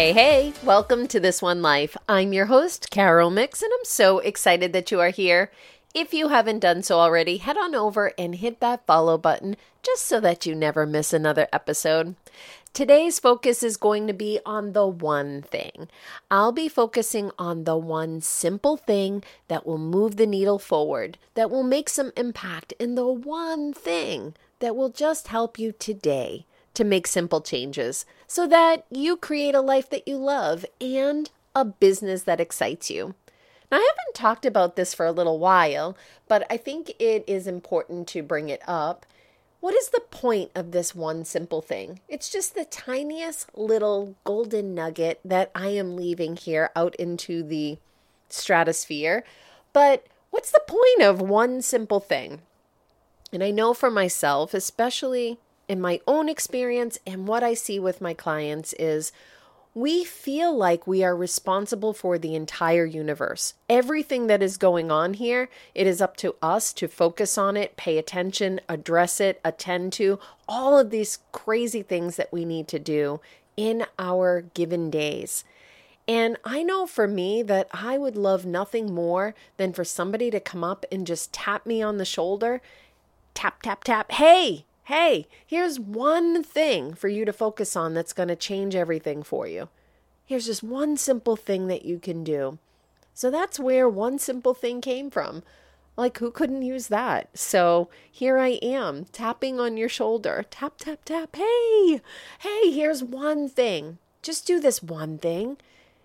Hey, hey, welcome to This One Life. I'm your host, Carol Mix, and I'm so excited that you are here. If you haven't done so already, head on over and hit that follow button just so that you never miss another episode. Today's focus is going to be on the one thing. I'll be focusing on the one simple thing that will move the needle forward, that will make some impact in the one thing that will just help you today to make simple changes so that you create a life that you love and a business that excites you. Now, I haven't talked about this for a little while, but I think it is important to bring it up. What is the point of this one simple thing? It's just the tiniest little golden nugget that I am leaving here out into the stratosphere. But what's the point of one simple thing? And I know for myself, especially in my own experience and what I see with my clients, is we feel like we are responsible for the entire universe. Everything that is going on here, it is up to us to focus on it, pay attention, address it, attend to all of these crazy things that we need to do in our given days. And I know for me that I would love nothing more than for somebody to come up and just tap me on the shoulder, tap, tap, tap. Hey, hey, here's one thing for you to focus on that's going to change everything for you. Here's just one simple thing that you can do. So that's where one simple thing came from. Like, who couldn't use that? So here I am, tapping on your shoulder. Tap, tap, tap. Hey, hey, here's one thing. Just do this one thing.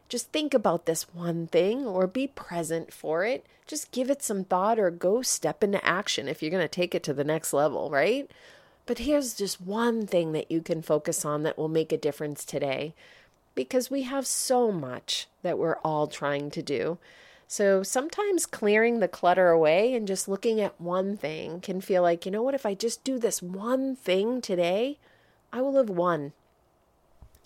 Just think about this one thing or be present for it. Just give it some thought or go step into action if you're going to take it to the next level, right? But here's just one thing that you can focus on that will make a difference today because we have so much that we're all trying to do. So sometimes clearing the clutter away and just looking at one thing can feel like, you know what, if I just do this one thing today, I will have won.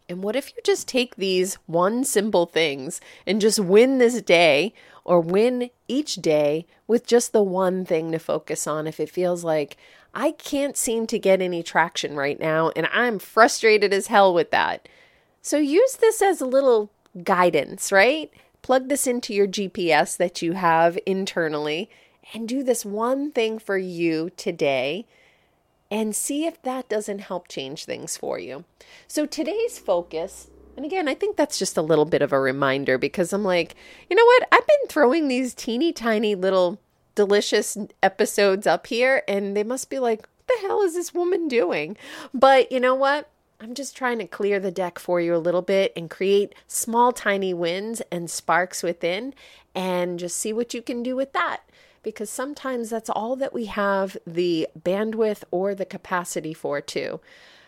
And what if you just take these one simple things and just win this day or win each day with just the one thing to focus on if it feels like I can't seem to get any traction right now, and I'm frustrated as hell with that. So use this as a little guidance, right? Plug this into your GPS that you have internally and do this one thing for you today and see if that doesn't help change things for you. So today's focus and again, I think that's just a little bit of a reminder because I'm like, you know what? I've been throwing these teeny tiny little delicious episodes up here, and they must be like, what the hell is this woman doing? But you know what? I'm just trying to clear the deck for you a little bit and create small, tiny wins and sparks within, and just see what you can do with that. Because sometimes that's all that we have the bandwidth or the capacity for, too.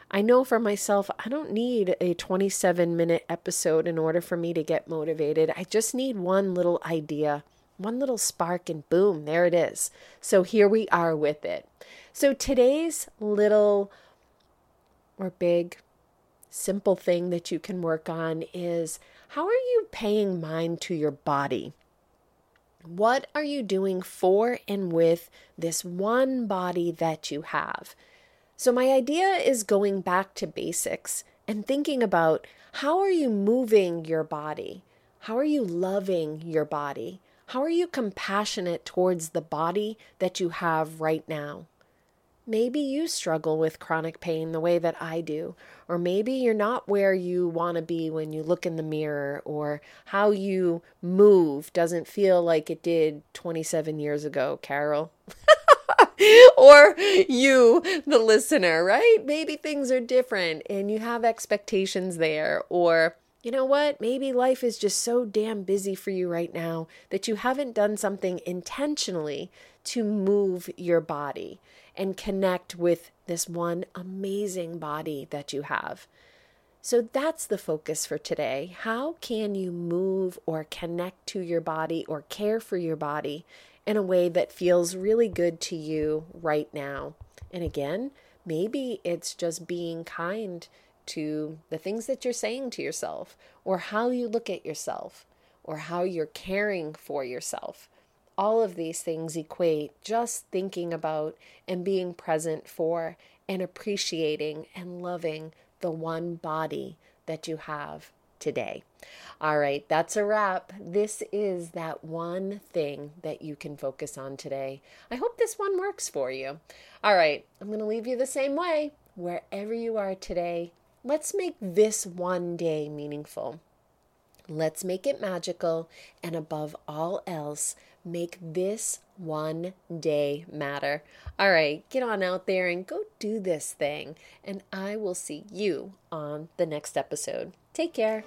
I know for myself, I don't need a 27 minute episode in order for me to get motivated. I just need one little idea one little spark and boom, there it is. So here we are with it. So today's little or big simple thing that you can work on is how are you paying mind to your body? What are you doing for and with this one body that you have? So, my idea is going back to basics and thinking about how are you moving your body? How are you loving your body? How are you compassionate towards the body that you have right now? Maybe you struggle with chronic pain the way that I do, or maybe you're not where you want to be when you look in the mirror, or how you move doesn't feel like it did 27 years ago, Carol. or you, the listener, right? Maybe things are different and you have expectations there, or you know what? Maybe life is just so damn busy for you right now that you haven't done something intentionally to move your body and connect with this one amazing body that you have. So that's the focus for today. How can you move or connect to your body or care for your body in a way that feels really good to you right now? And again, maybe it's just being kind to the things that you're saying to yourself, or how you look at yourself, or how you're caring for yourself. All of these things equate just thinking about and being present for and appreciating and loving the one body that you have today. All right, that's a wrap. This is that one thing that you can focus on today. I hope this one works for you. All right, I'm going to leave you the same way. Wherever you are today, let's make this one day meaningful. Let's make it magical, and above all else, make this one day matter. All right, get on out there and go do this thing, and I will see you on the next episode. Take care.